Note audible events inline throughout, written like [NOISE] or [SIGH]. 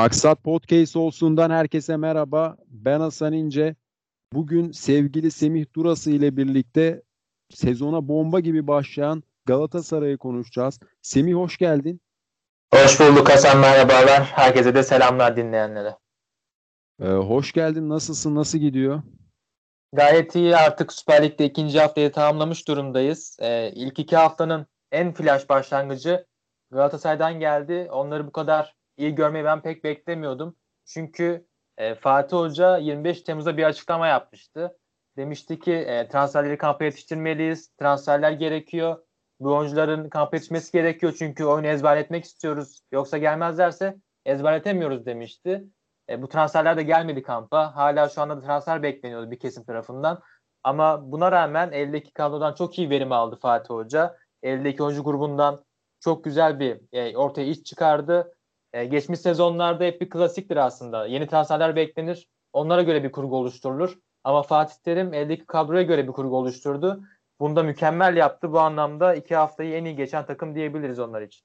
Maksat Podcast olsundan herkese merhaba. Ben Hasan İnce. Bugün sevgili Semih Durası ile birlikte sezona bomba gibi başlayan Galatasaray'ı konuşacağız. Semih hoş geldin. Hoş bulduk Hasan merhabalar. Herkese de selamlar dinleyenlere. Ee, hoş geldin. Nasılsın? Nasıl gidiyor? Gayet iyi. Artık Süper Lig'de ikinci haftayı tamamlamış durumdayız. Ee, ilk iki haftanın en flash başlangıcı Galatasaray'dan geldi. Onları bu kadar iyi görmeyi ben pek beklemiyordum. Çünkü e, Fatih Hoca 25 Temmuz'da bir açıklama yapmıştı. Demişti ki e, transferleri kampa yetiştirmeliyiz. Transferler gerekiyor. Bu oyuncuların kampa yetişmesi gerekiyor çünkü oyunu ezberletmek istiyoruz. Yoksa gelmezlerse ezberletemiyoruz demişti. E, bu transferler de gelmedi kampa. Hala şu anda da transfer bekleniyordu bir kesim tarafından. Ama buna rağmen eldeki kadrodan çok iyi verim aldı Fatih Hoca. Eldeki oyuncu grubundan çok güzel bir e, ortaya iş çıkardı. E, geçmiş sezonlarda hep bir klasiktir aslında. Yeni transferler beklenir. Onlara göre bir kurgu oluşturulur. Ama Fatih Terim eldeki kadroya göre bir kurgu oluşturdu. Bunda mükemmel yaptı. Bu anlamda iki haftayı en iyi geçen takım diyebiliriz onlar için.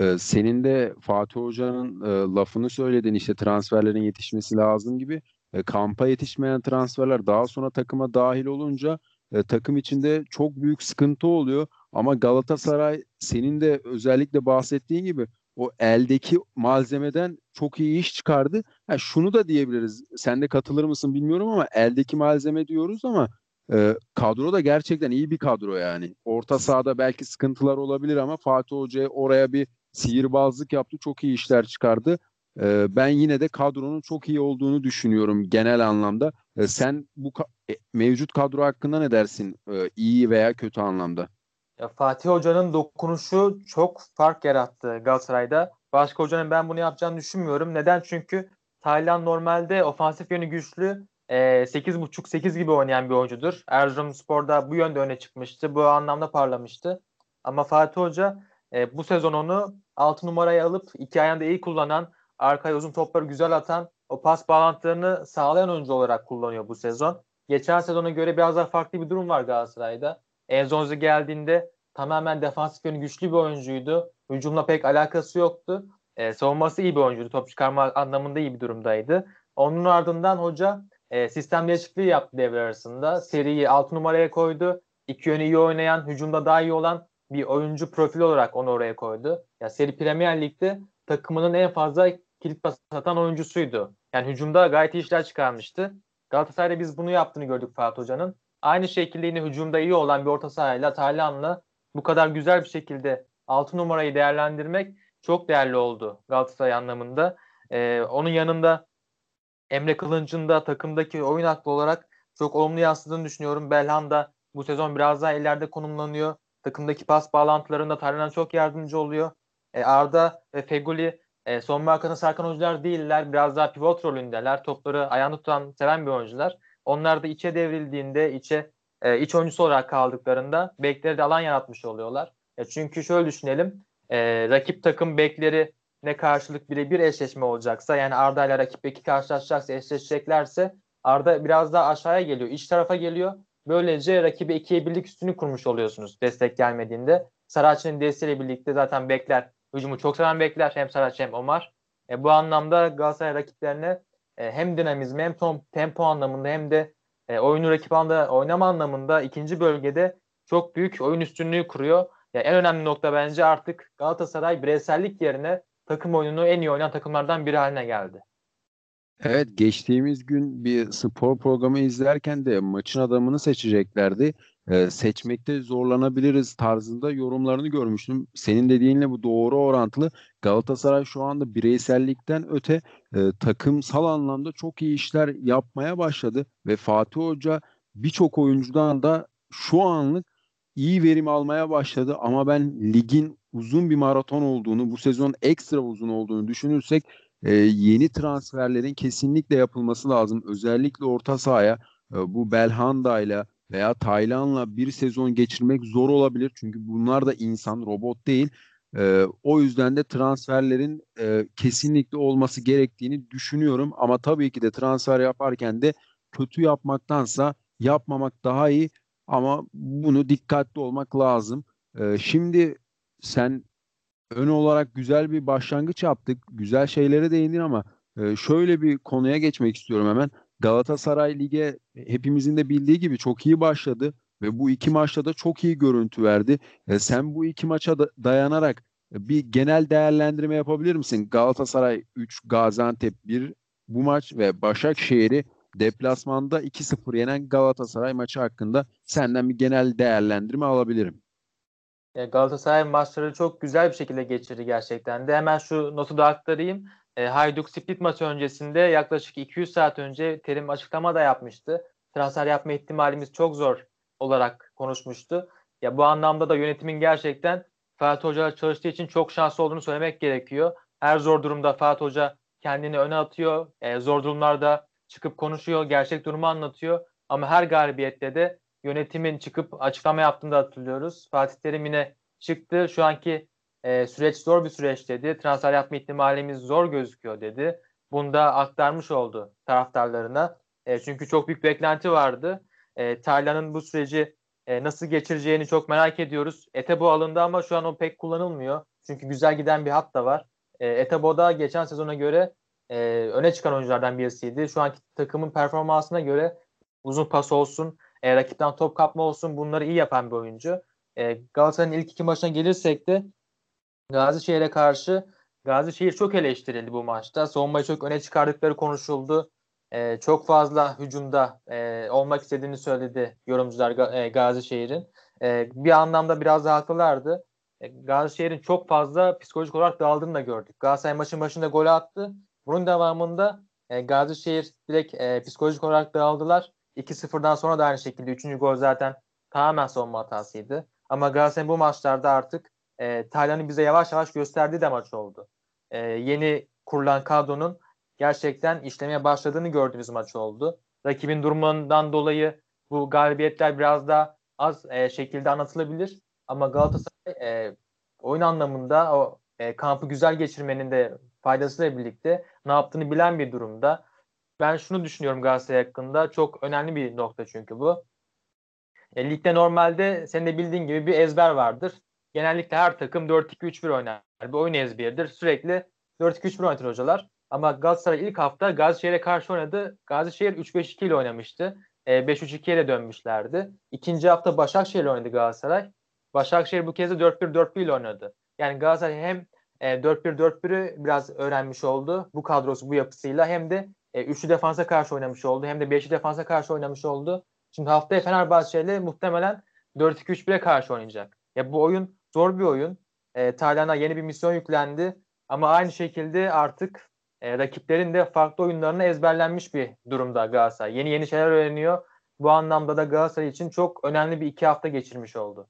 Ee, senin de Fatih Hoca'nın e, lafını söyledin işte transferlerin yetişmesi lazım gibi. E, kampa yetişmeyen transferler daha sonra takıma dahil olunca e, takım içinde çok büyük sıkıntı oluyor. Ama Galatasaray senin de özellikle bahsettiğin gibi o eldeki malzemeden çok iyi iş çıkardı. Ha, şunu da diyebiliriz. Sen de katılır mısın bilmiyorum ama eldeki malzeme diyoruz ama e, kadro da gerçekten iyi bir kadro yani. Orta sahada belki sıkıntılar olabilir ama Fatih Hoca oraya bir sihirbazlık yaptı. Çok iyi işler çıkardı. E, ben yine de kadronun çok iyi olduğunu düşünüyorum genel anlamda. E, sen bu ka- e, mevcut kadro hakkında ne dersin? E, iyi veya kötü anlamda? Ya Fatih Hoca'nın dokunuşu çok fark yarattı Galatasaray'da. Başka hocanın ben bunu yapacağını düşünmüyorum. Neden? Çünkü Taylan normalde ofansif yönü güçlü. E, 8.5-8 gibi oynayan bir oyuncudur. Erzurumspor'da bu yönde öne çıkmıştı. Bu anlamda parlamıştı. Ama Fatih Hoca e, bu sezon onu 6 numaraya alıp iki ayağında iyi kullanan, arkaya uzun topları güzel atan, o pas bağlantılarını sağlayan oyuncu olarak kullanıyor bu sezon. Geçen sezona göre biraz daha farklı bir durum var Galatasaray'da. Enzonzi geldiğinde tamamen defansif yönü güçlü bir oyuncuydu. Hücumla pek alakası yoktu. E, savunması iyi bir oyuncuydu. Top çıkarma anlamında iyi bir durumdaydı. Onun ardından hoca e, sistem değişikliği yaptı devre arasında. Seriyi 6 numaraya koydu. İki yönü iyi oynayan, hücumda daha iyi olan bir oyuncu profili olarak onu oraya koydu. Ya seri Premier Lig'de takımının en fazla kilit pas atan oyuncusuydu. Yani hücumda gayet iyi işler çıkarmıştı. Galatasaray'da biz bunu yaptığını gördük Fatih Hoca'nın. Aynı şekilde yine hücumda iyi olan bir orta sahayla Taylan'la bu kadar güzel bir şekilde 6 numarayı değerlendirmek çok değerli oldu Galatasaray anlamında. Ee, onun yanında Emre Kılınç'ın da takımdaki oyun aklı olarak çok olumlu yansıdığını düşünüyorum. Belhan da bu sezon biraz daha ileride konumlanıyor. Takımdaki pas bağlantılarında Taylan'a çok yardımcı oluyor. Ee, Arda ve Feguli e, son arkasına sarkan oyuncular değiller. Biraz daha pivot rolündeler. Topları ayağını tutan, seven bir oyuncular. Onlar da içe devrildiğinde, içe e, iç oyuncusu olarak kaldıklarında bekleri de alan yaratmış oluyorlar. E, çünkü şöyle düşünelim. E, rakip takım bekleri ne karşılık birebir eşleşme olacaksa yani Arda ile rakip beki karşılaşacaksa eşleşeceklerse Arda biraz daha aşağıya geliyor. iç tarafa geliyor. Böylece rakibi ikiye birlik üstünü kurmuş oluyorsunuz destek gelmediğinde. Saracchi'nin desteğiyle birlikte zaten bekler hücumu çok seven bekler hem Saracchi hem Omar. E, bu anlamda Galatasaray rakiplerine e, hem dinamizmi hem tom, tempo anlamında hem de e, oyunu rakip anda oynama anlamında ikinci bölgede çok büyük oyun üstünlüğü kuruyor. Yani en önemli nokta bence artık Galatasaray bireysellik yerine takım oyununu en iyi oynayan takımlardan biri haline geldi. Evet geçtiğimiz gün bir spor programı izlerken de maçın adamını seçeceklerdi. Ee, seçmekte zorlanabiliriz tarzında yorumlarını görmüştüm. Senin dediğinle bu doğru orantılı. Galatasaray şu anda bireysellikten öte e, takımsal anlamda çok iyi işler yapmaya başladı ve Fatih Hoca birçok oyuncudan da şu anlık iyi verim almaya başladı ama ben ligin uzun bir maraton olduğunu, bu sezon ekstra uzun olduğunu düşünürsek e, yeni transferlerin kesinlikle yapılması lazım. Özellikle orta sahaya e, bu Belhanda ile veya Taylan'la bir sezon geçirmek zor olabilir. Çünkü bunlar da insan, robot değil. E, o yüzden de transferlerin e, kesinlikle olması gerektiğini düşünüyorum. Ama tabii ki de transfer yaparken de kötü yapmaktansa yapmamak daha iyi. Ama bunu dikkatli olmak lazım. E, şimdi sen ön olarak güzel bir başlangıç yaptık. Güzel şeylere değindin ama e, şöyle bir konuya geçmek istiyorum hemen. Galatasaray Lig'e hepimizin de bildiği gibi çok iyi başladı ve bu iki maçta da çok iyi görüntü verdi. E, sen bu iki maça da dayanarak bir genel değerlendirme yapabilir misin? Galatasaray 3, Gaziantep 1 bu maç ve Başakşehir'i deplasmanda 2-0 yenen Galatasaray maçı hakkında senden bir genel değerlendirme alabilirim. E, Galatasaray maçları çok güzel bir şekilde geçirdi gerçekten de. Hemen şu notu da aktarayım. E, Hayduk Split maçı öncesinde yaklaşık 200 saat önce Terim açıklama da yapmıştı. Transfer yapma ihtimalimiz çok zor olarak konuşmuştu. Ya bu anlamda da yönetimin gerçekten Fatih Hoca çalıştığı için çok şanslı olduğunu söylemek gerekiyor. Her zor durumda Fatih Hoca kendini öne atıyor. E, zor durumlarda çıkıp konuşuyor, gerçek durumu anlatıyor. Ama her galibiyette de yönetimin çıkıp açıklama yaptığını da hatırlıyoruz. Fatih Terim yine çıktı. Şu anki e, süreç zor bir süreç dedi. Transfer yapma ihtimalimiz zor gözüküyor dedi. Bunu da aktarmış oldu taraftarlarına. E, çünkü çok büyük beklenti vardı. E, Taylan'ın bu süreci e, nasıl geçireceğini çok merak ediyoruz. Etebo alındı ama şu an o pek kullanılmıyor. Çünkü güzel giden bir hat da var. E, Etebo da geçen sezona göre e, öne çıkan oyunculardan birisiydi. Şu anki takımın performansına göre uzun pas olsun, e, rakipten top kapma olsun bunları iyi yapan bir oyuncu. E, Galatasaray'ın ilk iki maçına gelirsek de Gazişehir'e karşı Gazişehir çok eleştirildi bu maçta. Savunmayı çok öne çıkardıkları konuşuldu. E, çok fazla hücumda e, olmak istediğini söyledi yorumcular e, Gazişehir'in. E, bir anlamda biraz da haklılardı. E, Gazişehir'in çok fazla psikolojik olarak dağıldığını da gördük. Galatasaray maçın başında gol attı. Bunun devamında e, Gazişehir direkt e, psikolojik olarak dağıldılar. 2-0'dan sonra da aynı şekilde 3. gol zaten tamamen savunma hatasıydı. Ama Galatasaray bu maçlarda artık e, Taylan'ın bize yavaş yavaş gösterdiği de maç oldu. E, yeni kurulan kadronun gerçekten işlemeye başladığını gördüğümüz maç oldu. Rakibin durumundan dolayı bu galibiyetler biraz daha az e, şekilde anlatılabilir. Ama Galatasaray e, oyun anlamında o e, kampı güzel geçirmenin de faydasıyla birlikte ne yaptığını bilen bir durumda. Ben şunu düşünüyorum Galatasaray hakkında. Çok önemli bir nokta çünkü bu. E, ligde normalde senin de bildiğin gibi bir ezber vardır. Genellikle her takım 4-2-3-1 oynar. Bir oyun ezberidir. Sürekli 4-2-3-1 oynatır hocalar. Ama Galatasaray ilk hafta Gazişehir'e karşı oynadı. Gazişehir 3-5-2 ile oynamıştı. E, 5-3-2 ile dönmüşlerdi. İkinci hafta Başakşehir ile oynadı Galatasaray. Başakşehir bu kez de 4-1-4-1 ile oynadı. Yani Galatasaray hem e, 4-1-4-1'ü biraz öğrenmiş oldu. Bu kadrosu bu yapısıyla hem de e, üçlü defansa karşı oynamış oldu. Hem de beşli defansa karşı oynamış oldu. Şimdi haftaya Fenerbahçe ile muhtemelen 4-2-3-1'e karşı oynayacak. Ya bu oyun zor bir oyun. E, Tayland'a yeni bir misyon yüklendi. Ama aynı şekilde artık e, rakiplerin de farklı oyunlarına ezberlenmiş bir durumda Galatasaray. Yeni yeni şeyler öğreniyor. Bu anlamda da Galatasaray için çok önemli bir iki hafta geçirmiş oldu.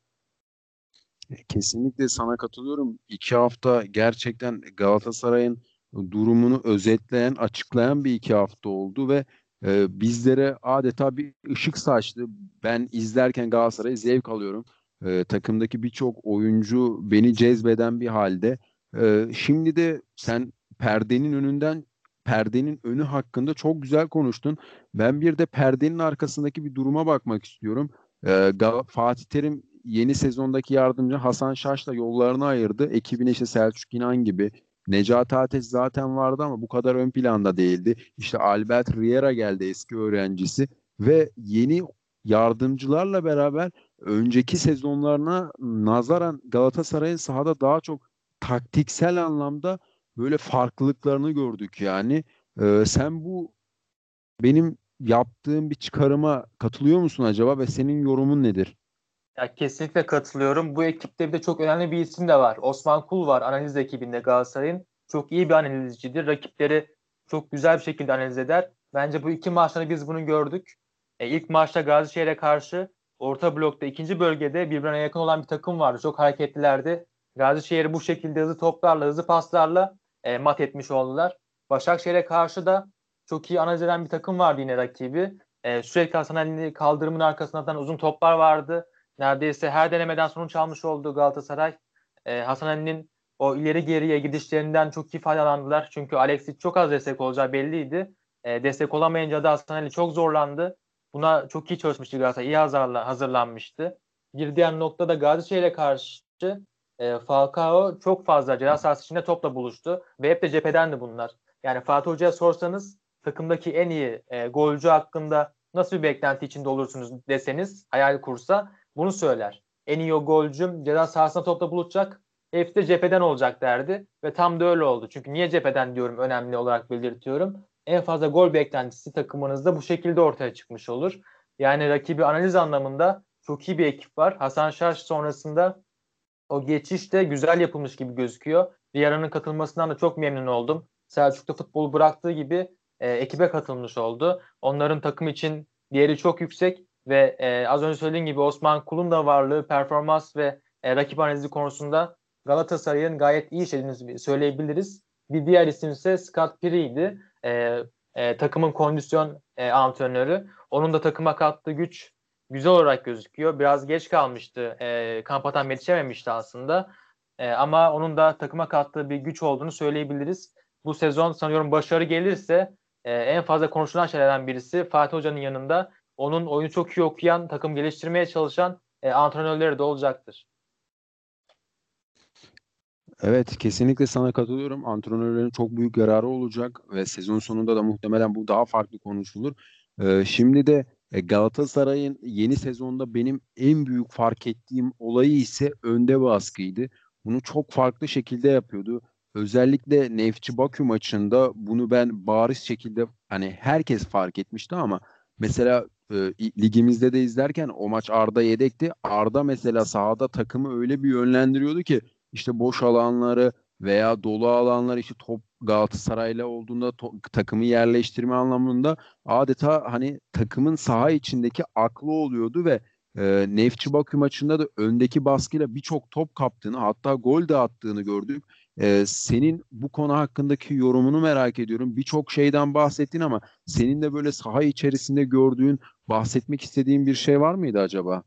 Kesinlikle sana katılıyorum. İki hafta gerçekten Galatasaray'ın durumunu özetleyen, açıklayan bir iki hafta oldu ve e, bizlere adeta bir ışık saçtı. Ben izlerken Galatasaray'ı zevk alıyorum. E, takımdaki birçok oyuncu beni cezbeden bir halde. E, şimdi de sen perdenin önünden perdenin önü hakkında çok güzel konuştun. Ben bir de perdenin arkasındaki bir duruma bakmak istiyorum. E, Fatih Terim yeni sezondaki yardımcı Hasan Şaş'la yollarını ayırdı. Ekibine işte Selçuk İnan gibi. Necati Ateş zaten vardı ama bu kadar ön planda değildi. İşte Albert Riera geldi eski öğrencisi ve yeni yardımcılarla beraber önceki sezonlarına nazaran Galatasaray'ın sahada daha çok taktiksel anlamda böyle farklılıklarını gördük yani. Ee, sen bu benim yaptığım bir çıkarıma katılıyor musun acaba ve senin yorumun nedir? Ya kesinlikle katılıyorum. Bu ekipte bir de çok önemli bir isim de var. Osman Kul var analiz ekibinde Galatasaray'ın. Çok iyi bir analizcidir. Rakipleri çok güzel bir şekilde analiz eder. Bence bu iki maçta biz bunu gördük. E, ilk maçta Gazişehir'e karşı orta blokta ikinci bölgede birbirine yakın olan bir takım vardı. Çok hareketlilerdi. Gazişehir'i bu şekilde hızlı toplarla, hızlı paslarla e, mat etmiş oldular. Başakşehir'e karşı da çok iyi analiz eden bir takım vardı yine rakibi. E, sürekli Hasan kaldırımın arkasından uzun toplar vardı. Neredeyse her denemeden sonuç almış oldu Galatasaray. E, Hasan Ali'nin o ileri geriye gidişlerinden çok iyi faydalandılar. Çünkü Alexis çok az destek olacağı belliydi. E, destek olamayınca da Hasan Ali çok zorlandı. Buna çok iyi çalışmıştı Galatasaray. İyi hazırla, hazırlanmıştı. Bir diğer noktada Gazişehir'e karşı e, Falcao çok fazla ceza sahası içinde topla buluştu ve hep de cepheden de bunlar. Yani Fatih Hoca'ya sorsanız takımdaki en iyi e, golcü hakkında nasıl bir beklenti içinde olursunuz deseniz hayal kursa bunu söyler. En iyi o golcüm ceza sahasında topla buluşacak. Hepsi de cepheden olacak derdi ve tam da öyle oldu. Çünkü niye cepheden diyorum önemli olarak belirtiyorum. En fazla gol beklentisi takımınızda bu şekilde ortaya çıkmış olur. Yani rakibi analiz anlamında çok iyi bir ekip var. Hasan Şaş sonrasında o geçiş de güzel yapılmış gibi gözüküyor. Diyaran'ın katılmasından da çok memnun oldum. Selçuk'ta futbolu bıraktığı gibi e, ekibe katılmış oldu. Onların takım için değeri çok yüksek ve e, az önce söylediğim gibi Osman Kul'un da varlığı, performans ve e, rakip analizi konusunda Galatasaray'ın gayet iyi işlediğini söyleyebiliriz. Bir diğer isim ise Scott Piri'ydi. E, e, takımın kondisyon e, antrenörü. Onun da takıma kattığı güç güzel olarak gözüküyor. Biraz geç kalmıştı. E, kamp atan yetişememişti aslında. E, ama onun da takıma kattığı bir güç olduğunu söyleyebiliriz. Bu sezon sanıyorum başarı gelirse e, en fazla konuşulan şeylerden birisi Fatih Hoca'nın yanında onun oyunu çok iyi okuyan, takım geliştirmeye çalışan e, antrenörleri de olacaktır. Evet kesinlikle sana katılıyorum. Antrenörlerin çok büyük yararı olacak ve sezon sonunda da muhtemelen bu daha farklı konuşulur. Ee, şimdi de e, Galatasaray'ın yeni sezonda benim en büyük fark ettiğim olayı ise önde baskıydı. Bunu çok farklı şekilde yapıyordu. Özellikle Nefçi Bakü maçında bunu ben bariz şekilde hani herkes fark etmişti ama mesela e, ligimizde de izlerken o maç Arda yedekti. Arda mesela sahada takımı öyle bir yönlendiriyordu ki işte boş alanları veya dolu alanlar işte top Galatasaray'la olduğunda to- takımı yerleştirme anlamında adeta hani takımın saha içindeki aklı oluyordu ve e, Nefçi Bakü maçında da öndeki baskıyla birçok top kaptığını hatta gol de attığını gördük. E, senin bu konu hakkındaki yorumunu merak ediyorum. Birçok şeyden bahsettin ama senin de böyle saha içerisinde gördüğün, bahsetmek istediğin bir şey var mıydı acaba?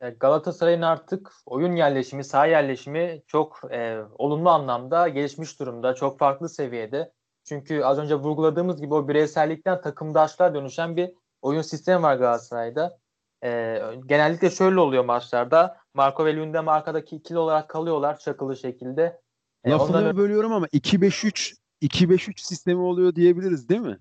Galatasaray'ın artık oyun yerleşimi, saha yerleşimi çok e, olumlu anlamda gelişmiş durumda. Çok farklı seviyede. Çünkü az önce vurguladığımız gibi o bireysellikten takımdaşlığa dönüşen bir oyun sistemi var Galatasaray'da. E, genellikle şöyle oluyor maçlarda. Marco ve Lundem arkadaki ikili olarak kalıyorlar çakılı şekilde. E, Lafını ondan... bölüyorum ama 2-5-3 2-5-3 sistemi oluyor diyebiliriz değil mi?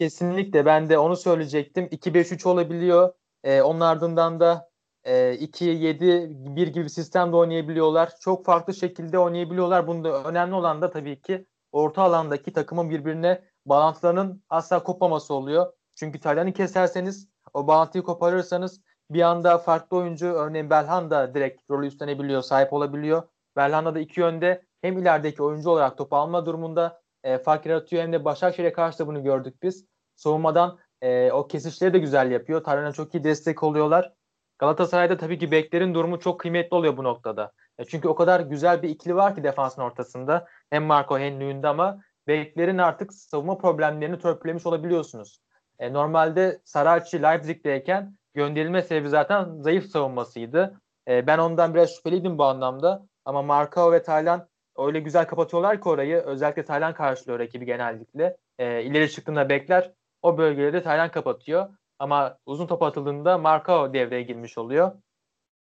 Kesinlikle ben de onu söyleyecektim. 2-5-3 olabiliyor. E, onun ardından da e, 2-7-1 gibi bir sistemde oynayabiliyorlar. Çok farklı şekilde oynayabiliyorlar. Bunda önemli olan da tabii ki orta alandaki takımın birbirine bağlantılarının asla kopmaması oluyor. Çünkü Taylan'ı keserseniz o bağlantıyı koparırsanız bir anda farklı oyuncu örneğin Belhan da direkt rolü üstlenebiliyor, sahip olabiliyor. Belhanda da iki yönde hem ilerideki oyuncu olarak topu alma durumunda e, fark yaratıyor hem de Başakşehir'e karşı da bunu gördük biz. Savunmadan e, o kesişleri de güzel yapıyor. Taylan'a çok iyi destek oluyorlar. Galatasaray'da tabii ki beklerin durumu çok kıymetli oluyor bu noktada. E çünkü o kadar güzel bir ikili var ki defansın ortasında. Hem Marco hem Lünde ama beklerin artık savunma problemlerini törpülemiş olabiliyorsunuz. E, normalde Saracchi Leipzig'teyken gönderilme sebebi zaten zayıf savunmasıydı. E, ben ondan biraz şüpheliydim bu anlamda. Ama Marco ve Taylan öyle güzel kapatıyorlar ki orayı. Özellikle Taylan karşılıyor rakibi genellikle. E, ileri çıktığında bekler. O bölgeleri Taylan kapatıyor. Ama uzun top atıldığında Marcao devreye girmiş oluyor.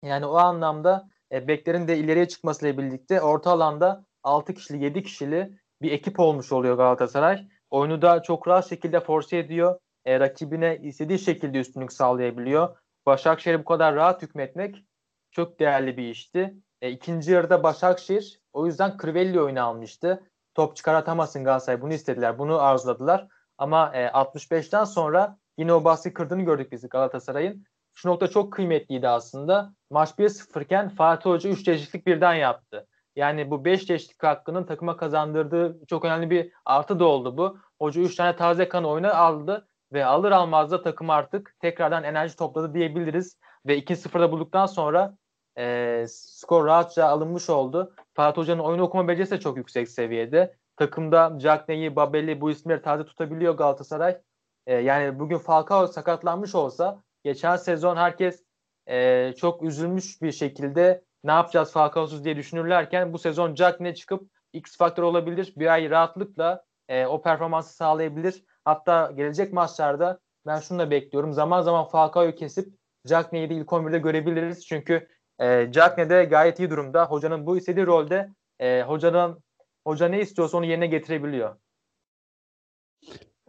Yani o anlamda e, beklerin de ileriye çıkmasıyla birlikte orta alanda 6 kişili 7 kişili bir ekip olmuş oluyor Galatasaray. Oyunu da çok rahat şekilde force ediyor. E, rakibine istediği şekilde üstünlük sağlayabiliyor. Başakşehir'e bu kadar rahat hükmetmek çok değerli bir işti. E, ikinci yarıda Başakşehir o yüzden Crivelli oyunu almıştı. Top çıkartamasın Galatasaray bunu istediler. Bunu arzuladılar. Ama e, 65'ten sonra Yine o baskı kırdığını gördük biz Galatasaray'ın. Şu nokta çok kıymetliydi aslında. Maç 1-0 iken Fatih Hoca 3 değişiklik birden yaptı. Yani bu 5 değişiklik hakkının takıma kazandırdığı çok önemli bir artı da oldu bu. Hoca 3 tane taze kan oyuna aldı ve alır almaz da takım artık tekrardan enerji topladı diyebiliriz. Ve 2-0'da bulduktan sonra e, skor rahatça alınmış oldu. Fatih Hoca'nın oyunu okuma becerisi de çok yüksek seviyede. Takımda Cagney'i, Babel'i bu isimleri taze tutabiliyor Galatasaray. E, yani bugün Falcao sakatlanmış olsa geçen sezon herkes e, çok üzülmüş bir şekilde ne yapacağız Falcao'suz diye düşünürlerken bu sezon Jack ne çıkıp X faktör olabilir. Bir ay rahatlıkla e, o performansı sağlayabilir. Hatta gelecek maçlarda ben şunu da bekliyorum. Zaman zaman Falcao'yu kesip Jack Ney'i ilk 11'de görebiliriz. Çünkü E, Cagne de gayet iyi durumda. Hocanın bu istediği rolde e, hocanın hoca ne istiyorsa onu yerine getirebiliyor.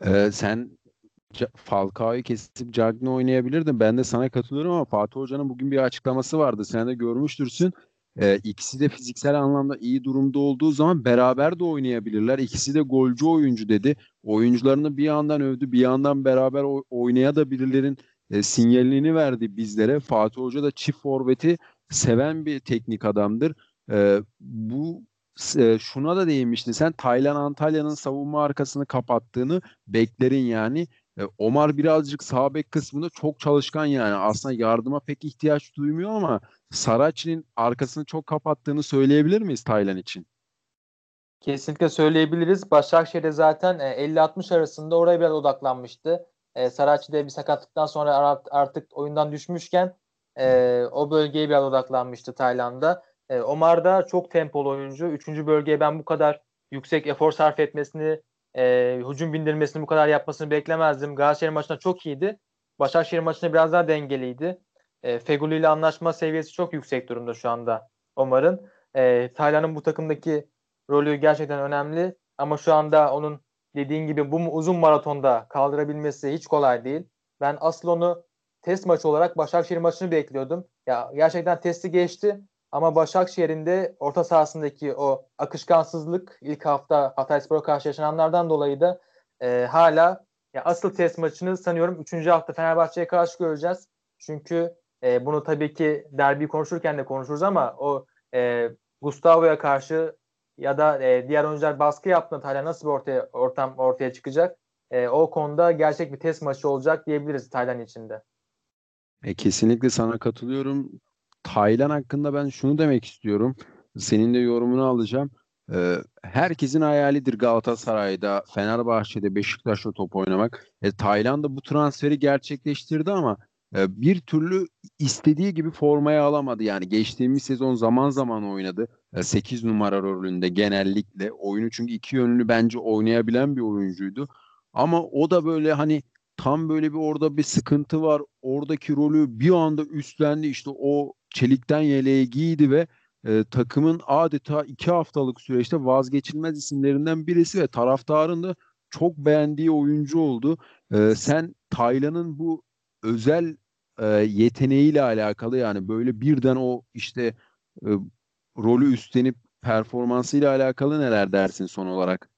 Ee, sen Falcao'yu kesip Cagney oynayabilirdin. Ben de sana katılıyorum ama Fatih Hoca'nın bugün bir açıklaması vardı. Sen de görmüştürsün. Ee, ikisi de fiziksel anlamda iyi durumda olduğu zaman beraber de oynayabilirler. İkisi de golcü oyuncu dedi. Oyuncularını bir yandan övdü, bir yandan beraber oynayabilirlerin e, sinyalini verdi bizlere. Fatih Hoca da çift forveti seven bir teknik adamdır. E, bu e, şuna da değinmiştin. Sen Taylan Antalya'nın savunma arkasını kapattığını beklerin yani. E, Omar birazcık sağ bek kısmında çok çalışkan yani. Aslında yardıma pek ihtiyaç duymuyor ama Saraçi'nin arkasını çok kapattığını söyleyebilir miyiz Taylan için? Kesinlikle söyleyebiliriz. Başakşehir'de zaten 50-60 e, arasında oraya biraz odaklanmıştı. E, Saraçi'de bir sakatlıktan sonra artık oyundan düşmüşken o bölgeye biraz odaklanmıştı Tayland'da. Omar da çok tempolu oyuncu. Üçüncü bölgeye ben bu kadar yüksek efor sarf etmesini, e, hücum bindirmesini bu kadar yapmasını beklemezdim. Galatasaray maçında çok iyiydi. Başakşehir maçında biraz daha dengeliydi. E, Feguli ile anlaşma seviyesi çok yüksek durumda şu anda Omar'ın. E, Taylan'ın bu takımdaki rolü gerçekten önemli. Ama şu anda onun dediğin gibi bu uzun maratonda kaldırabilmesi hiç kolay değil. Ben asıl onu test maçı olarak Başakşehir maçını bekliyordum. Ya gerçekten testi geçti ama Başakşehir'in de orta sahasındaki o akışkansızlık ilk hafta Hatayspor'a karşı yaşananlardan dolayı da e, hala ya asıl test maçını sanıyorum 3. hafta Fenerbahçe'ye karşı göreceğiz. Çünkü e, bunu tabii ki derbi konuşurken de konuşuruz ama o e, Gustavo'ya karşı ya da e, diğer oyuncular baskı yaptığında hala nasıl bir ortaya, ortam ortaya çıkacak? E, o konuda gerçek bir test maçı olacak diyebiliriz Taylan içinde. E, kesinlikle sana katılıyorum. Taylan hakkında ben şunu demek istiyorum. Senin de yorumunu alacağım. Ee, herkesin hayalidir Galatasaray'da, Fenerbahçe'de, Beşiktaş'ta top oynamak. E, Tayland da bu transferi gerçekleştirdi ama e, bir türlü istediği gibi formaya alamadı. Yani geçtiğimiz sezon zaman zaman oynadı. E, 8 numara rolünde genellikle. Oyunu çünkü iki yönlü bence oynayabilen bir oyuncuydu. Ama o da böyle hani tam böyle bir orada bir sıkıntı var. Oradaki rolü bir anda üstlendi. İşte o çelikten yeleği giydi ve e, takımın adeta iki haftalık süreçte vazgeçilmez isimlerinden birisi ve taraftarın da çok beğendiği oyuncu oldu. E, sen Taylan'ın bu özel e, yeteneğiyle alakalı yani böyle birden o işte e, rolü üstlenip performansıyla alakalı neler dersin son olarak?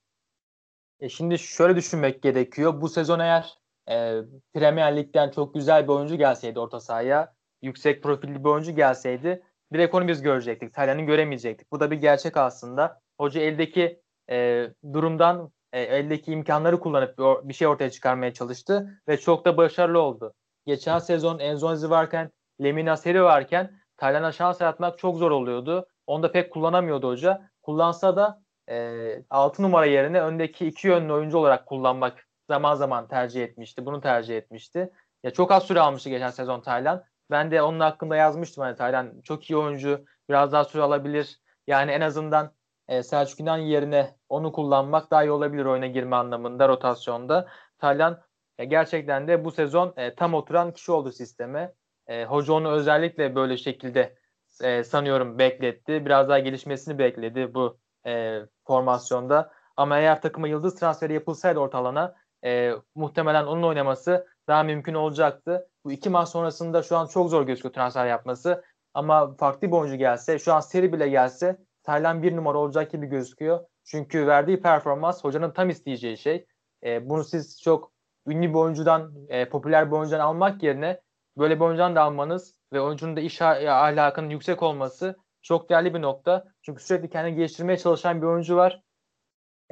E şimdi şöyle düşünmek gerekiyor. Bu sezon eğer e, Premier Lig'den çok güzel bir oyuncu gelseydi orta sahaya, yüksek profilli bir oyuncu gelseydi direkt onu biz görecektik. Taylan'ı göremeyecektik. Bu da bir gerçek aslında. Hoca eldeki e, durumdan e, eldeki imkanları kullanıp bir, şey ortaya çıkarmaya çalıştı ve çok da başarılı oldu. Geçen sezon Enzonzi varken, Lemina Seri varken Taylan'a şans yaratmak çok zor oluyordu. Onu da pek kullanamıyordu hoca. Kullansa da e, 6 numara yerine öndeki iki yönlü oyuncu olarak kullanmak zaman zaman tercih etmişti. Bunu tercih etmişti. Ya çok az süre almıştı geçen sezon Taylan. Ben de onun hakkında yazmıştım hani Taylan çok iyi oyuncu. Biraz daha süre alabilir. Yani en azından e, Selçuk İnan yerine onu kullanmak daha iyi olabilir oyuna girme anlamında rotasyonda. Taylan e, gerçekten de bu sezon e, tam oturan kişi oldu sisteme. E, hoca onu özellikle böyle şekilde e, sanıyorum bekletti. Biraz daha gelişmesini bekledi bu e, formasyonda. Ama eğer takıma yıldız transferi yapılsaydı ortalana e, muhtemelen onun oynaması daha mümkün olacaktı. Bu iki maç sonrasında şu an çok zor gözüküyor transfer yapması. Ama farklı bir oyuncu gelse, şu an seri bile gelse Taylan bir numara olacak gibi gözüküyor. Çünkü verdiği performans hocanın tam isteyeceği şey. E, bunu siz çok ünlü bir oyuncudan, e, popüler bir oyuncudan almak yerine böyle bir oyuncudan da almanız ve oyuncunun da iş ahlakının yüksek olması çok değerli bir nokta. Çünkü sürekli kendini geliştirmeye çalışan bir oyuncu var.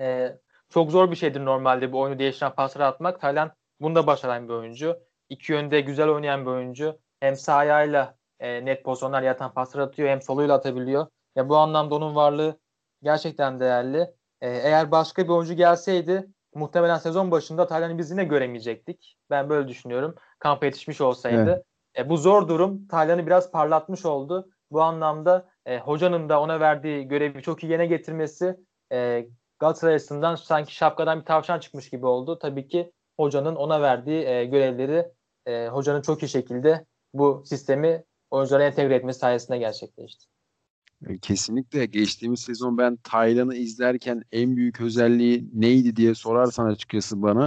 E, çok zor bir şeydir normalde bu oyunu değiştiren pasları atmak. Taylan bunu da başaran bir oyuncu. İki yönde güzel oynayan bir oyuncu. Hem sağ ayağıyla e, net pozisyonlar yatan paslar atıyor hem soluyla atabiliyor. Ya bu anlamda onun varlığı gerçekten değerli. E, eğer başka bir oyuncu gelseydi muhtemelen sezon başında Taylan'ı biz yine göremeyecektik. Ben böyle düşünüyorum. Kampa yetişmiş olsaydı. Evet. E, bu zor durum Taylan'ı biraz parlatmış oldu. Bu anlamda e, hocanın da ona verdiği görevi çok iyi yerine getirmesi e, Galatasaray açısından sanki şapkadan bir tavşan çıkmış gibi oldu. Tabii ki hocanın ona verdiği e, görevleri e, hocanın çok iyi şekilde bu sistemi oyuncuları entegre etmesi sayesinde gerçekleşti. E, kesinlikle geçtiğimiz sezon ben Taylan'ı izlerken en büyük özelliği neydi diye sorarsan açıkçası bana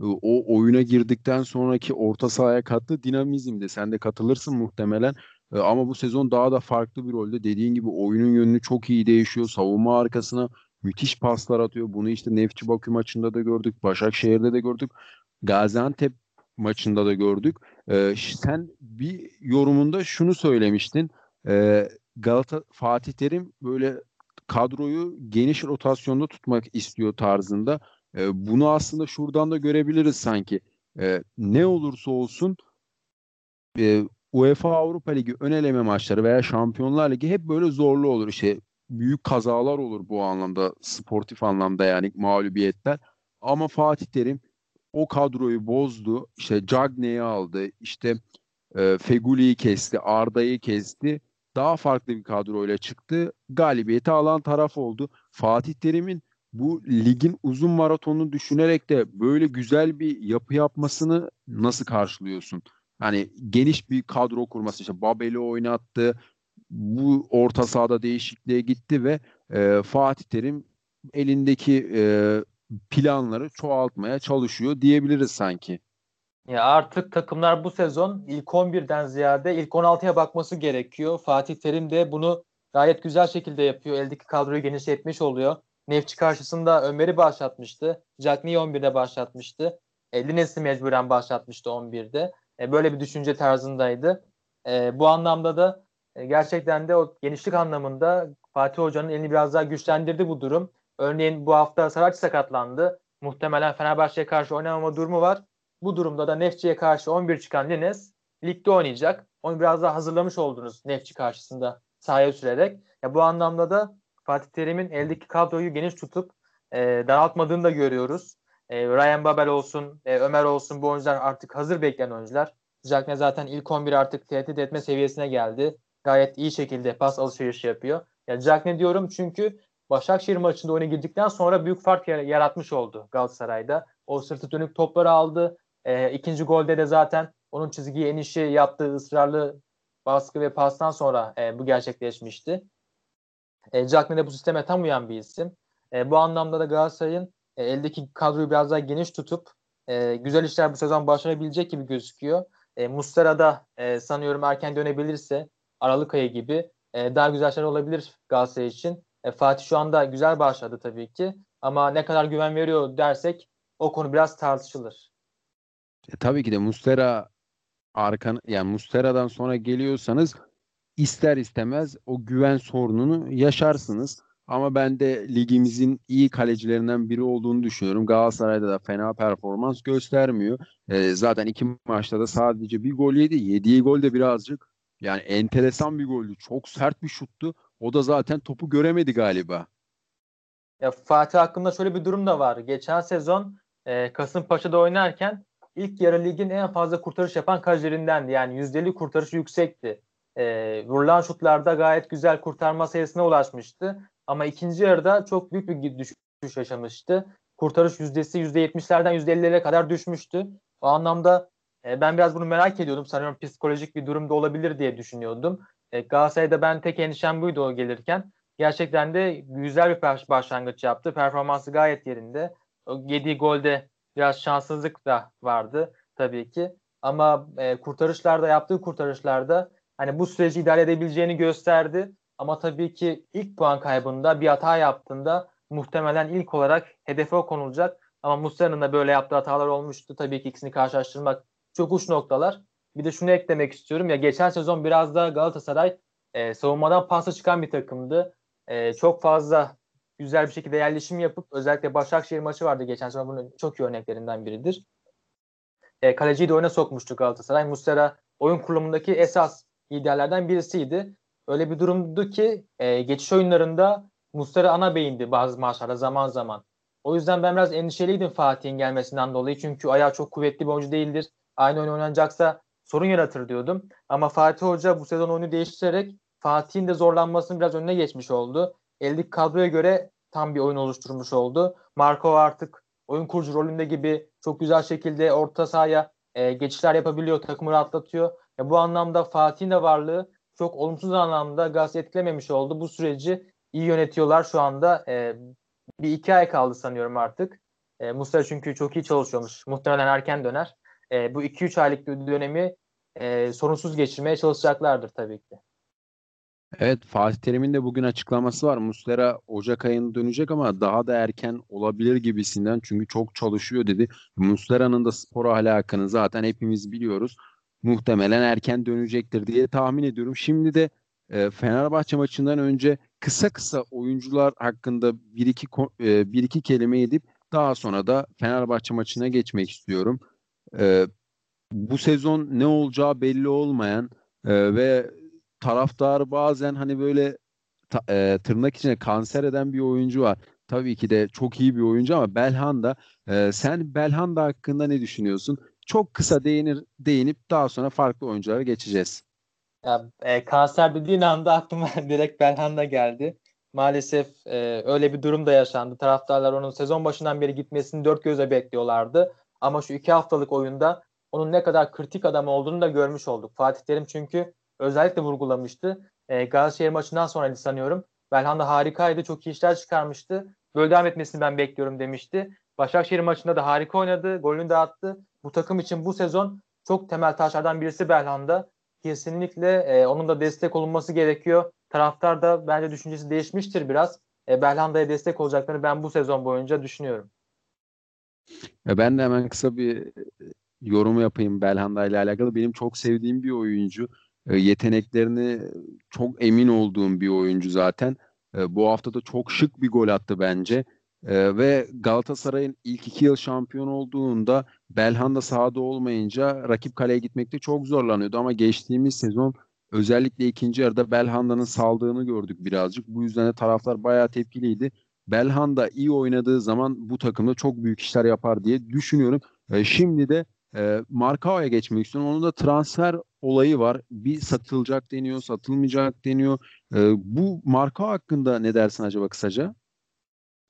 e, o oyuna girdikten sonraki orta sahaya kattığı dinamizmdi. Sen de katılırsın muhtemelen. E, ama bu sezon daha da farklı bir rolde. Dediğin gibi oyunun yönünü çok iyi değişiyor. Savunma arkasına müthiş paslar atıyor. Bunu işte Nefçi Bakü maçında da gördük. Başakşehir'de de gördük. Gaziantep maçında da gördük. Ee, sen bir yorumunda şunu söylemiştin. Ee, Galata Fatih Terim böyle kadroyu geniş rotasyonda tutmak istiyor tarzında. Ee, bunu aslında şuradan da görebiliriz sanki. Ee, ne olursa olsun e, UEFA Avrupa Ligi ön eleme maçları veya Şampiyonlar Ligi hep böyle zorlu olur. İşte büyük kazalar olur bu anlamda, sportif anlamda yani mağlubiyetler. Ama Fatih Terim o kadroyu bozdu. İşte Cagne'yi aldı. İşte e, Feguli'yi kesti. Arda'yı kesti. Daha farklı bir kadroyla çıktı. Galibiyeti alan taraf oldu. Fatih Terim'in bu ligin uzun maratonunu düşünerek de böyle güzel bir yapı yapmasını nasıl karşılıyorsun? Hani geniş bir kadro kurması işte Babel'i oynattı. Bu orta sahada değişikliğe gitti ve e, Fatih Terim elindeki e, planları çoğaltmaya çalışıyor diyebiliriz sanki. Ya artık takımlar bu sezon ilk 11'den ziyade ilk 16'ya bakması gerekiyor. Fatih Terim de bunu gayet güzel şekilde yapıyor. Eldeki kadroyu genişletmiş oluyor. Nefçi karşısında Ömer'i başlatmıştı. Jackney'i 11'de başlatmıştı. E, Lines'i mecburen başlatmıştı 11'de. E, böyle bir düşünce tarzındaydı. E, bu anlamda da e, gerçekten de o genişlik anlamında Fatih Hoca'nın elini biraz daha güçlendirdi bu durum. Örneğin bu hafta Saraç sakatlandı. Muhtemelen Fenerbahçe'ye karşı oynamama durumu var. Bu durumda da Nefçi'ye karşı 11 çıkan Lines ligde oynayacak. Onu biraz daha hazırlamış oldunuz Nefçi karşısında sahaya sürerek. Ya bu anlamda da Fatih Terim'in eldeki kadroyu geniş tutup e, daraltmadığını da görüyoruz. E, Ryan Babel olsun, e, Ömer olsun bu oyuncular artık hazır bekleyen oyuncular. Jackne zaten ilk 11 artık tehdit etme seviyesine geldi. Gayet iyi şekilde pas alışverişi yapıyor. Ya Jackne diyorum çünkü Başakşehir maçında oyuna girdikten sonra büyük fark yaratmış oldu Galatasaray'da. O sırtı dönük topları aldı. E, ikinci golde de zaten onun çizgiye enişi yaptığı ısrarlı baskı ve pastan sonra e, bu gerçekleşmişti. E, Jackman de bu sisteme tam uyan bir isim. E, bu anlamda da Galatasaray'ın e, eldeki kadroyu biraz daha geniş tutup e, güzel işler bu sezon başarabilecek gibi gözüküyor. E, Mustara da e, sanıyorum erken dönebilirse Aralık ayı gibi e, daha güzel şeyler olabilir Galatasaray için. E, Fatih şu anda güzel başladı tabii ki. Ama ne kadar güven veriyor dersek o konu biraz tartışılır. E, tabii ki de Mustera arkan yani Mustera'dan sonra geliyorsanız ister istemez o güven sorununu yaşarsınız. Ama ben de ligimizin iyi kalecilerinden biri olduğunu düşünüyorum. Galatasaray'da da fena performans göstermiyor. E, zaten iki maçta da sadece bir gol yedi. Yediği gol de birazcık yani enteresan bir goldü. Çok sert bir şuttu. O da zaten topu göremedi galiba. Ya Fatih hakkında şöyle bir durum da var. Geçen sezon e, Kasımpaşa'da oynarken ilk yarı ligin en fazla kurtarış yapan kalecilerindendi. Yani yüzdeli kurtarışı yüksekti. E, vurulan şutlarda gayet güzel kurtarma sayısına ulaşmıştı. Ama ikinci yarıda çok büyük bir düşüş yaşamıştı. Kurtarış yüzdesi %70'lerden %50'lere kadar düşmüştü. O anlamda e, ben biraz bunu merak ediyordum. Sanıyorum psikolojik bir durumda olabilir diye düşünüyordum. E, Galatasaray'da ben tek endişem buydu o gelirken. Gerçekten de güzel bir başlangıç yaptı. Performansı gayet yerinde. O yediği golde biraz şanssızlık da vardı tabii ki. Ama e, kurtarışlarda yaptığı kurtarışlarda hani bu süreci idare edebileceğini gösterdi. Ama tabii ki ilk puan kaybında bir hata yaptığında muhtemelen ilk olarak hedefe konulacak. Ama Muslera'nın da böyle yaptığı hatalar olmuştu. Tabii ki ikisini karşılaştırmak çok uç noktalar. Bir de şunu eklemek istiyorum. Ya geçen sezon biraz da Galatasaray e, savunmadan pasta çıkan bir takımdı. E, çok fazla güzel bir şekilde yerleşim yapıp özellikle Başakşehir maçı vardı geçen sezon bunun çok iyi örneklerinden biridir. E, kaleciyi de oyuna sokmuştu Galatasaray. Muslera oyun kurulumundaki esas liderlerden birisiydi. Öyle bir durumdu ki e, geçiş oyunlarında Muslera ana beyindi bazı maçlarda zaman zaman. O yüzden ben biraz endişeliydim Fatih'in gelmesinden dolayı. Çünkü ayağı çok kuvvetli bir oyuncu değildir. Aynı oyun oynanacaksa sorun yaratır diyordum. Ama Fatih Hoca bu sezon oyunu değiştirerek Fatih'in de zorlanmasının biraz önüne geçmiş oldu. Eldeki kadroya göre tam bir oyun oluşturmuş oldu. Marco artık oyun kurucu rolünde gibi çok güzel şekilde orta sahaya e, geçişler yapabiliyor, takımı rahatlatıyor. Ya bu anlamda Fatih'in de varlığı çok olumsuz anlamda Galatasaray etkilememiş oldu. Bu süreci iyi yönetiyorlar şu anda. E, bir iki ay kaldı sanıyorum artık. E, Mustafa çünkü çok iyi çalışıyormuş. Muhtemelen erken döner. E, bu 2-3 aylık dönemi e, sorunsuz geçirmeye çalışacaklardır tabii ki. Evet Fatih Terim'in de bugün açıklaması var. Muslera Ocak ayında dönecek ama daha da erken olabilir gibisinden çünkü çok çalışıyor dedi. Muslera'nın da spora alakını zaten hepimiz biliyoruz. Muhtemelen erken dönecektir diye tahmin ediyorum. Şimdi de e, Fenerbahçe maçından önce kısa kısa oyuncular hakkında bir iki e, bir iki kelime edip daha sonra da Fenerbahçe maçına geçmek istiyorum. E, bu sezon ne olacağı belli olmayan e, ve taraftar bazen hani böyle ta, e, tırnak içine kanser eden bir oyuncu var. Tabii ki de çok iyi bir oyuncu ama Belhanda e, sen Belhanda hakkında ne düşünüyorsun? Çok kısa değinir değinip daha sonra farklı oyunculara geçeceğiz. Ya, e, kanser dediğin anda aklıma [LAUGHS] direkt Belhanda geldi. Maalesef e, öyle bir durum da yaşandı. Taraftarlar onun sezon başından beri gitmesini dört göze bekliyorlardı. Ama şu iki haftalık oyunda onun ne kadar kritik adam olduğunu da görmüş olduk. Fatih Terim çünkü özellikle vurgulamıştı. E, Galatasaray maçından sonra sanıyorum. Belhanda harikaydı. Çok iyi işler çıkarmıştı. Böyle devam etmesini ben bekliyorum demişti. Başakşehir maçında da harika oynadı. Golünü de attı. Bu takım için bu sezon çok temel taşlardan birisi Belhanda. Kesinlikle e, onun da destek olunması gerekiyor. Taraftar da bence düşüncesi değişmiştir biraz. E, Belhanda'ya destek olacaklarını ben bu sezon boyunca düşünüyorum. Ya ben de hemen kısa bir yorum yapayım Belhanda ile alakalı. Benim çok sevdiğim bir oyuncu. E, yeteneklerini çok emin olduğum bir oyuncu zaten. E, bu hafta da çok şık bir gol attı bence. E, ve Galatasaray'ın ilk iki yıl şampiyon olduğunda Belhanda sahada olmayınca rakip kaleye gitmekte çok zorlanıyordu. Ama geçtiğimiz sezon özellikle ikinci yarıda Belhanda'nın saldığını gördük birazcık. Bu yüzden de taraftar bayağı tepkiliydi. Belhanda iyi oynadığı zaman bu takımda çok büyük işler yapar diye düşünüyorum. şimdi de e, Markao'ya geçmek istiyorum. Onun da transfer olayı var. Bir satılacak deniyor, satılmayacak deniyor. E, bu Markao hakkında ne dersin acaba kısaca?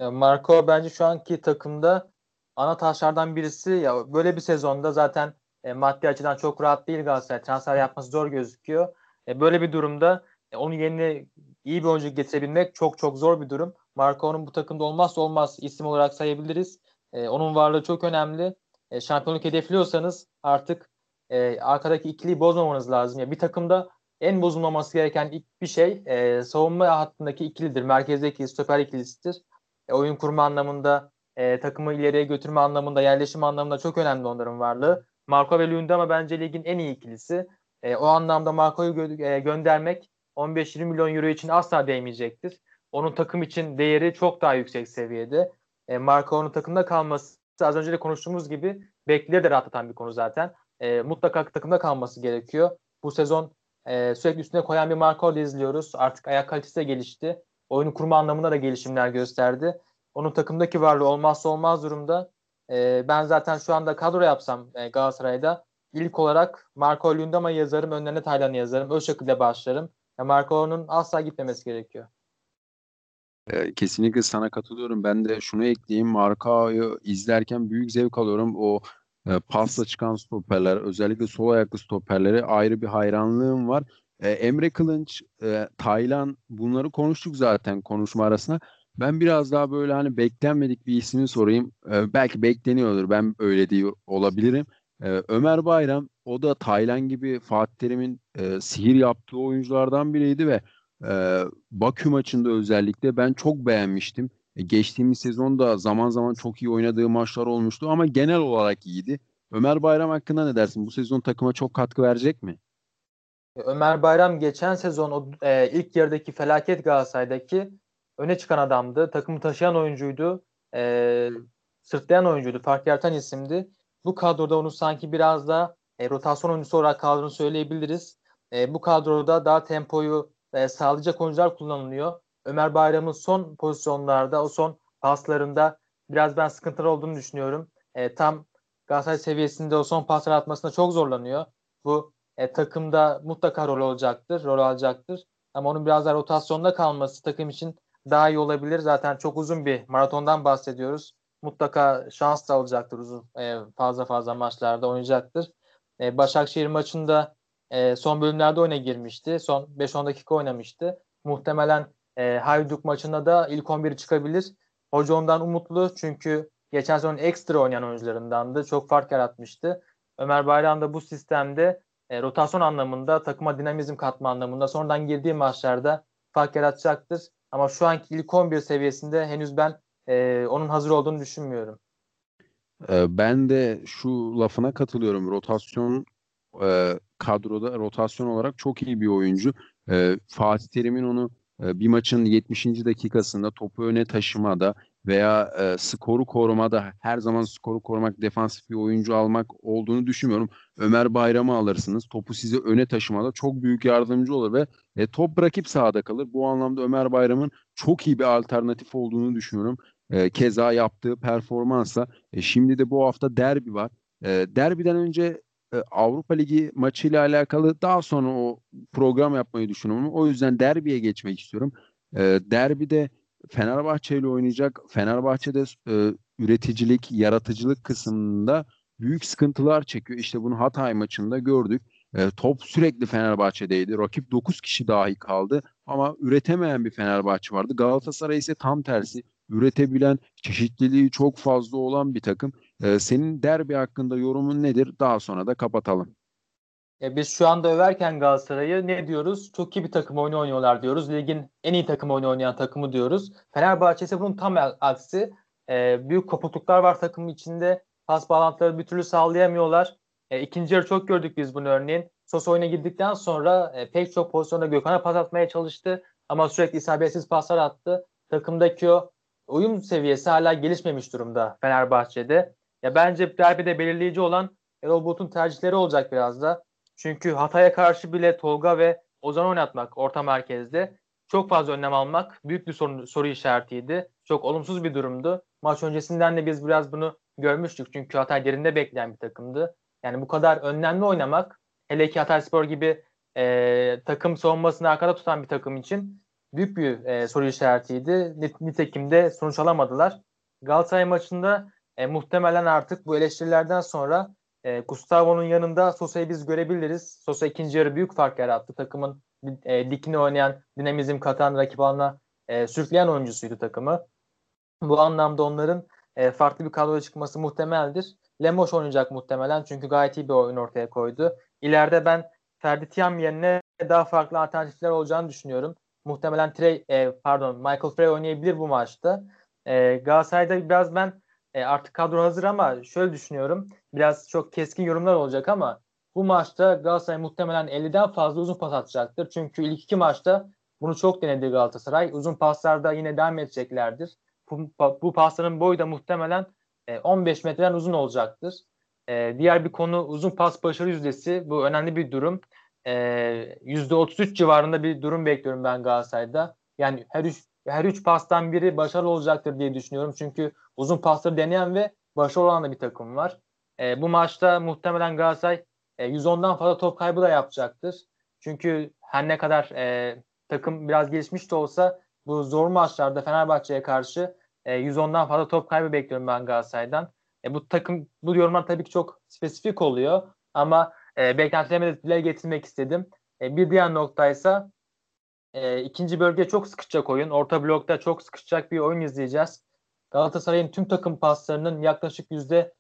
Marco bence şu anki takımda ana taşlardan birisi. Ya böyle bir sezonda zaten e, maddi açıdan çok rahat değil Galatasaray. Transfer yapması zor gözüküyor. E, böyle bir durumda e, onun yerine iyi bir oyuncu getirebilmek çok çok zor bir durum. Marco'nun bu takımda olmazsa olmaz isim olarak sayabiliriz. E, onun varlığı çok önemli. E, şampiyonluk hedefliyorsanız artık e, arkadaki ikiliyi bozmamanız lazım. Ya bir takımda en bozulmaması gereken ilk bir şey e, savunma hattındaki ikilidir. Merkezdeki stoper ikilisidir. E, oyun kurma anlamında, e, takımı ileriye götürme anlamında, yerleşim anlamında çok önemli onların varlığı. Marco ve Lundama bence ligin en iyi ikilisi. E, o anlamda Marco'yu gö- e, göndermek 15-20 milyon euro için asla değmeyecektir. Onun takım için değeri çok daha yüksek seviyede. E, Marco'nun takımda kalması az önce de konuştuğumuz gibi bekleri de rahatlatan bir konu zaten. E, mutlaka takımda kalması gerekiyor. Bu sezon e, sürekli üstüne koyan bir Marco izliyoruz. Artık ayak kalitesi de gelişti. Oyunu kurma anlamında da gelişimler gösterdi. Onun takımdaki varlığı olmazsa olmaz durumda. E, ben zaten şu anda kadro yapsam e, Galatasaray'da ilk olarak Marco Lundama'yı yazarım, önlerine Taylan'ı yazarım. O şekilde başlarım. Marco'nun asla gitmemesi gerekiyor. Kesinlikle sana katılıyorum. Ben de şunu ekleyeyim. Markao'yu izlerken büyük zevk alıyorum. O e, pasla çıkan stoperler, özellikle sol ayaklı stoperlere ayrı bir hayranlığım var. E, Emre Kılınç, e, Taylan bunları konuştuk zaten konuşma arasında. Ben biraz daha böyle hani beklenmedik bir ismi sorayım. E, belki bekleniyordur. Ben öyle diyor olabilirim. E, Ömer Bayram o da Taylan gibi Fatih Terim'in e, sihir yaptığı oyunculardan biriydi ve e, Bakü maçında özellikle ben çok beğenmiştim. E, geçtiğimiz sezonda zaman zaman çok iyi oynadığı maçlar olmuştu ama genel olarak iyiydi. Ömer Bayram hakkında ne dersin? Bu sezon takıma çok katkı verecek mi? E, Ömer Bayram geçen sezon o e, ilk yarıdaki felaket Galatasaray'daki öne çıkan adamdı. Takımı taşıyan oyuncuydu. E, sırtlayan oyuncuydu. Fark yaratan isimdi. Bu kadroda onu sanki biraz da e, rotasyon oyuncusu olarak kadronu söyleyebiliriz. E, bu kadroda daha tempoyu e, sağlayacak oyuncular kullanılıyor. Ömer Bayram'ın son pozisyonlarda, o son paslarında biraz ben sıkıntılı olduğunu düşünüyorum. E, tam Galatasaray seviyesinde o son paslar atmasında çok zorlanıyor. Bu e, takımda mutlaka rol olacaktır, rol alacaktır. Ama onun biraz daha rotasyonda kalması takım için daha iyi olabilir. Zaten çok uzun bir maratondan bahsediyoruz. Mutlaka şans da alacaktır uzun e, fazla fazla maçlarda oynayacaktır. E, Başakşehir maçında e, son bölümlerde oyuna girmişti. Son 5-10 dakika oynamıştı. Muhtemelen e, Hayduk maçında da ilk 11 çıkabilir. Hoca ondan umutlu çünkü geçen sezon ekstra oynayan oyuncularındandı. Çok fark yaratmıştı. Ömer Bayram da bu sistemde e, rotasyon anlamında takıma dinamizm katma anlamında sonradan girdiği maçlarda fark yaratacaktır. Ama şu anki ilk 11 seviyesinde henüz ben e, onun hazır olduğunu düşünmüyorum. Ee, ben de şu lafına katılıyorum. Rotasyon e, kadroda rotasyon olarak çok iyi bir oyuncu. E, Fatih Terim'in onu e, bir maçın 70. dakikasında topu öne taşımada veya e, skoru korumada her zaman skoru korumak defansif bir oyuncu almak olduğunu düşünmüyorum. Ömer Bayram'ı alırsınız. Topu size öne taşımada çok büyük yardımcı olur ve e, top bırakıp sahada kalır. Bu anlamda Ömer Bayram'ın çok iyi bir alternatif olduğunu düşünüyorum. E, keza yaptığı performansla e, şimdi de bu hafta derbi var. E, derbiden önce Avrupa Ligi maçıyla alakalı daha sonra o program yapmayı düşünüyorum. O yüzden derbiye geçmek istiyorum. E, derbide Fenerbahçe ile oynayacak. Fenerbahçe'de e, üreticilik, yaratıcılık kısmında büyük sıkıntılar çekiyor. İşte bunu Hatay maçında gördük. E, top sürekli Fenerbahçe'deydi. Rakip 9 kişi dahi kaldı ama üretemeyen bir Fenerbahçe vardı. Galatasaray ise tam tersi üretebilen, çeşitliliği çok fazla olan bir takım. E, senin derbi hakkında yorumun nedir? Daha sonra da kapatalım. E, biz şu anda överken Galatasaray'ı ne diyoruz? Çok iyi bir takım oyunu oynuyorlar diyoruz. Ligin en iyi takım oyunu oynayan takımı diyoruz. Fenerbahçe ise bunun tam aksi. E, büyük kopukluklar var takımın içinde. Pas bağlantıları bir türlü sağlayamıyorlar. E, ikinci yarı çok gördük biz bunu örneğin. Sos oyuna girdikten sonra e, pek çok pozisyonda Gökhan'a pas atmaya çalıştı. Ama sürekli isabetsiz paslar attı. Takımdaki o uyum seviyesi hala gelişmemiş durumda Fenerbahçe'de. Ya bence derbide belirleyici olan Erol Bulut'un tercihleri olacak biraz da. Çünkü Hatay'a karşı bile Tolga ve Ozan oynatmak orta merkezde çok fazla önlem almak büyük bir sorun, soru işaretiydi. Çok olumsuz bir durumdu. Maç öncesinden de biz biraz bunu görmüştük. Çünkü Hatay derinde bekleyen bir takımdı. Yani bu kadar önlemli oynamak hele ki Hatay Spor gibi e, takım savunmasını arkada tutan bir takım için büyük bir e, soru işaretiydi. Nitekim de sonuç alamadılar. Galatasaray maçında e, muhtemelen artık bu eleştirilerden sonra e, Gustavo'nun yanında Sosa'yı biz görebiliriz. Sosa ikinci yarı büyük fark yarattı. Takımın e, dikini oynayan, dinamizm katan, rakip alana e, sürükleyen oyuncusuydu takımı. Bu anlamda onların e, farklı bir kadroya çıkması muhtemeldir. Lemos oynayacak muhtemelen çünkü gayet iyi bir oyun ortaya koydu. İleride ben Ferdi Tiam yerine daha farklı alternatifler olacağını düşünüyorum. Muhtemelen Trey, e, pardon Michael Frey oynayabilir bu maçta. E, Galatasaray'da biraz ben e, artık kadro hazır ama şöyle düşünüyorum. Biraz çok keskin yorumlar olacak ama bu maçta Galatasaray muhtemelen 50'den fazla uzun pas atacaktır. Çünkü ilk iki maçta bunu çok denedi Galatasaray. Uzun paslarda yine devam edeceklerdir. Bu, bu pasların boyu da muhtemelen e, 15 metreden uzun olacaktır. E, diğer bir konu uzun pas başarı yüzdesi. Bu önemli bir durum. E, %33 civarında bir durum bekliyorum ben Galatasaray'da. Yani her üç, her üç pastan biri başarılı olacaktır diye düşünüyorum. Çünkü uzun pasları deneyen ve başarılı olan da bir takım var. E, bu maçta muhtemelen Galatasaray e, 110'dan fazla top kaybı da yapacaktır. Çünkü her ne kadar e, takım biraz gelişmiş de olsa bu zor maçlarda Fenerbahçe'ye karşı e, 110'dan fazla top kaybı bekliyorum ben Galatasaray'dan. E, bu takım bu yorumlar tabii ki çok spesifik oluyor ama e, beklentilerimi de dile getirmek istedim. E, bir diğer noktaysa e, ikinci bölge çok sıkışacak oyun. Orta blokta çok sıkışacak bir oyun izleyeceğiz. Galatasaray'ın tüm takım paslarının yaklaşık yüzde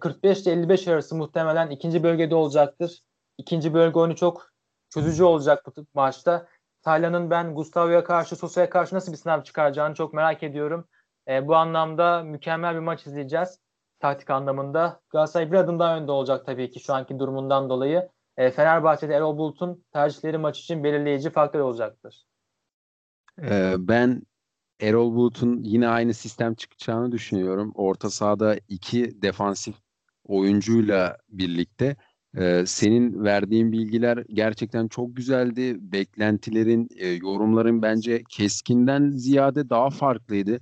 45 ile 55 arası muhtemelen ikinci bölgede olacaktır. İkinci bölge oyunu çok çözücü olacak bu maçta. Taylan'ın ben Gustavo'ya karşı, Sosa'ya karşı nasıl bir sınav çıkaracağını çok merak ediyorum. E, bu anlamda mükemmel bir maç izleyeceğiz. Taktik anlamında. Galatasaray bir adım daha önde olacak tabii ki şu anki durumundan dolayı. E, Fenerbahçe'de Erol Bulut'un tercihleri maç için belirleyici faktör olacaktır. Ee, ben Erol Bulut'un yine aynı sistem çıkacağını düşünüyorum. Orta sahada iki defansif oyuncuyla birlikte e, senin verdiğin bilgiler gerçekten çok güzeldi. Beklentilerin, e, yorumların bence keskinden ziyade daha farklıydı.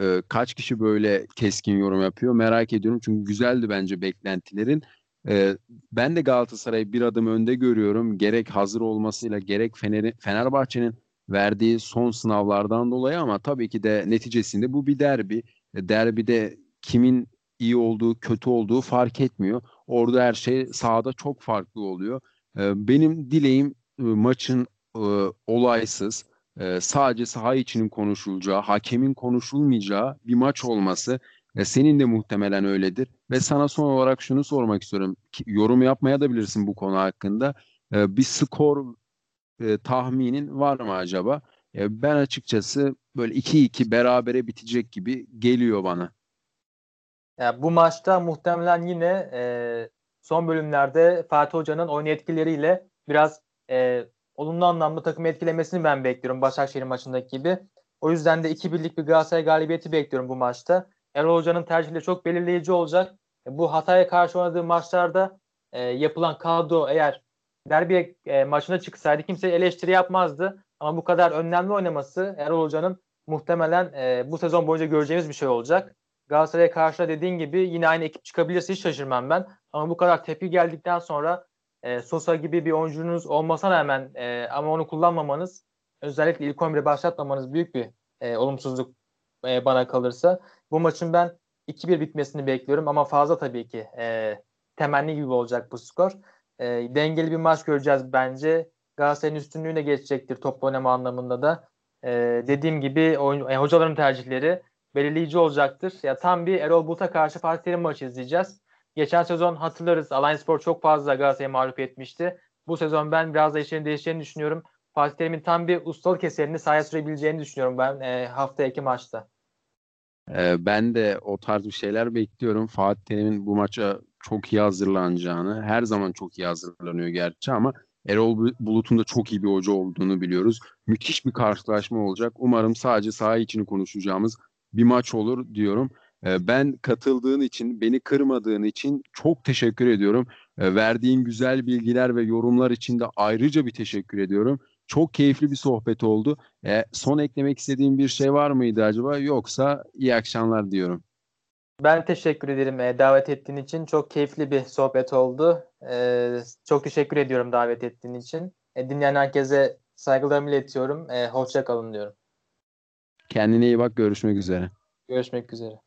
E, kaç kişi böyle keskin yorum yapıyor merak ediyorum. Çünkü güzeldi bence beklentilerin. E, ben de Galatasaray'ı bir adım önde görüyorum. Gerek hazır olmasıyla gerek Fener, Fenerbahçe'nin verdiği son sınavlardan dolayı ama tabii ki de neticesinde bu bir derbi. E, derbide kimin iyi olduğu, kötü olduğu fark etmiyor. Orada her şey sahada çok farklı oluyor. E, benim dileğim e, maçın olaysız, sadece saha içinin konuşulacağı, hakemin konuşulmayacağı bir maç olması. Senin de muhtemelen öyledir. Ve sana son olarak şunu sormak istiyorum. Yorum yapmaya da bilirsin bu konu hakkında. Bir skor e, tahminin var mı acaba? E, ben açıkçası böyle 2-2 berabere bitecek gibi geliyor bana. Yani bu maçta muhtemelen yine e, son bölümlerde Fatih Hoca'nın oyun etkileriyle biraz e, olumlu anlamda takımı etkilemesini ben bekliyorum Başakşehir maçındaki gibi. O yüzden de 2-1'lik bir Galatasaray galibiyeti bekliyorum bu maçta. Erol Hoca'nın tercihleri çok belirleyici olacak. E, bu Hatay'a karşı oynadığı maçlarda e, yapılan kadro eğer derbi e, maçına çıksaydı kimse eleştiri yapmazdı. Ama bu kadar önlemli oynaması Erol Hoca'nın muhtemelen e, bu sezon boyunca göreceğimiz bir şey olacak. Galatasaray'a karşı dediğin gibi yine aynı ekip çıkabilirse hiç şaşırmam ben. Ama bu kadar tepki geldikten sonra e, Sosa gibi bir oyuncunuz olmasına rağmen e, ama onu kullanmamanız özellikle ilk 11'e başlatmamanız büyük bir e, olumsuzluk e, bana kalırsa. Bu maçın ben 2-1 bitmesini bekliyorum ama fazla tabii ki e, temenni gibi olacak bu skor. E, dengeli bir maç göreceğiz bence. Galatasaray'ın üstünlüğüne geçecektir top oynama anlamında da. E, dediğim gibi oyun, e, hocaların tercihleri belirleyici olacaktır. Ya tam bir Erol Bulut'a karşı Fatih Terim maçı izleyeceğiz. Geçen sezon hatırlarız Alliance Spor çok fazla Galatasaray'ı mağlup etmişti. Bu sezon ben biraz da işlerin değişeceğini düşünüyorum. Fatih Terim'in tam bir ustalık eserini sahaya sürebileceğini düşünüyorum ben e, hafta iki maçta. E, ben de o tarz bir şeyler bekliyorum. Fatih Terim'in bu maça çok iyi hazırlanacağını, her zaman çok iyi hazırlanıyor gerçi ama Erol Bulut'un da çok iyi bir hoca olduğunu biliyoruz. Müthiş bir karşılaşma olacak. Umarım sadece saha içini konuşacağımız bir maç olur diyorum. Ee, ben katıldığın için, beni kırmadığın için çok teşekkür ediyorum. Ee, verdiğin güzel bilgiler ve yorumlar için de ayrıca bir teşekkür ediyorum. Çok keyifli bir sohbet oldu. Ee, son eklemek istediğin bir şey var mıydı acaba? Yoksa iyi akşamlar diyorum. Ben teşekkür ederim e, davet ettiğin için. Çok keyifli bir sohbet oldu. Çok teşekkür ediyorum davet ettiğin için. E, dinleyen herkese saygılarımı iletiyorum. Hoşça kalın diyorum. Kendine iyi bak. Görüşmek üzere. Görüşmek üzere.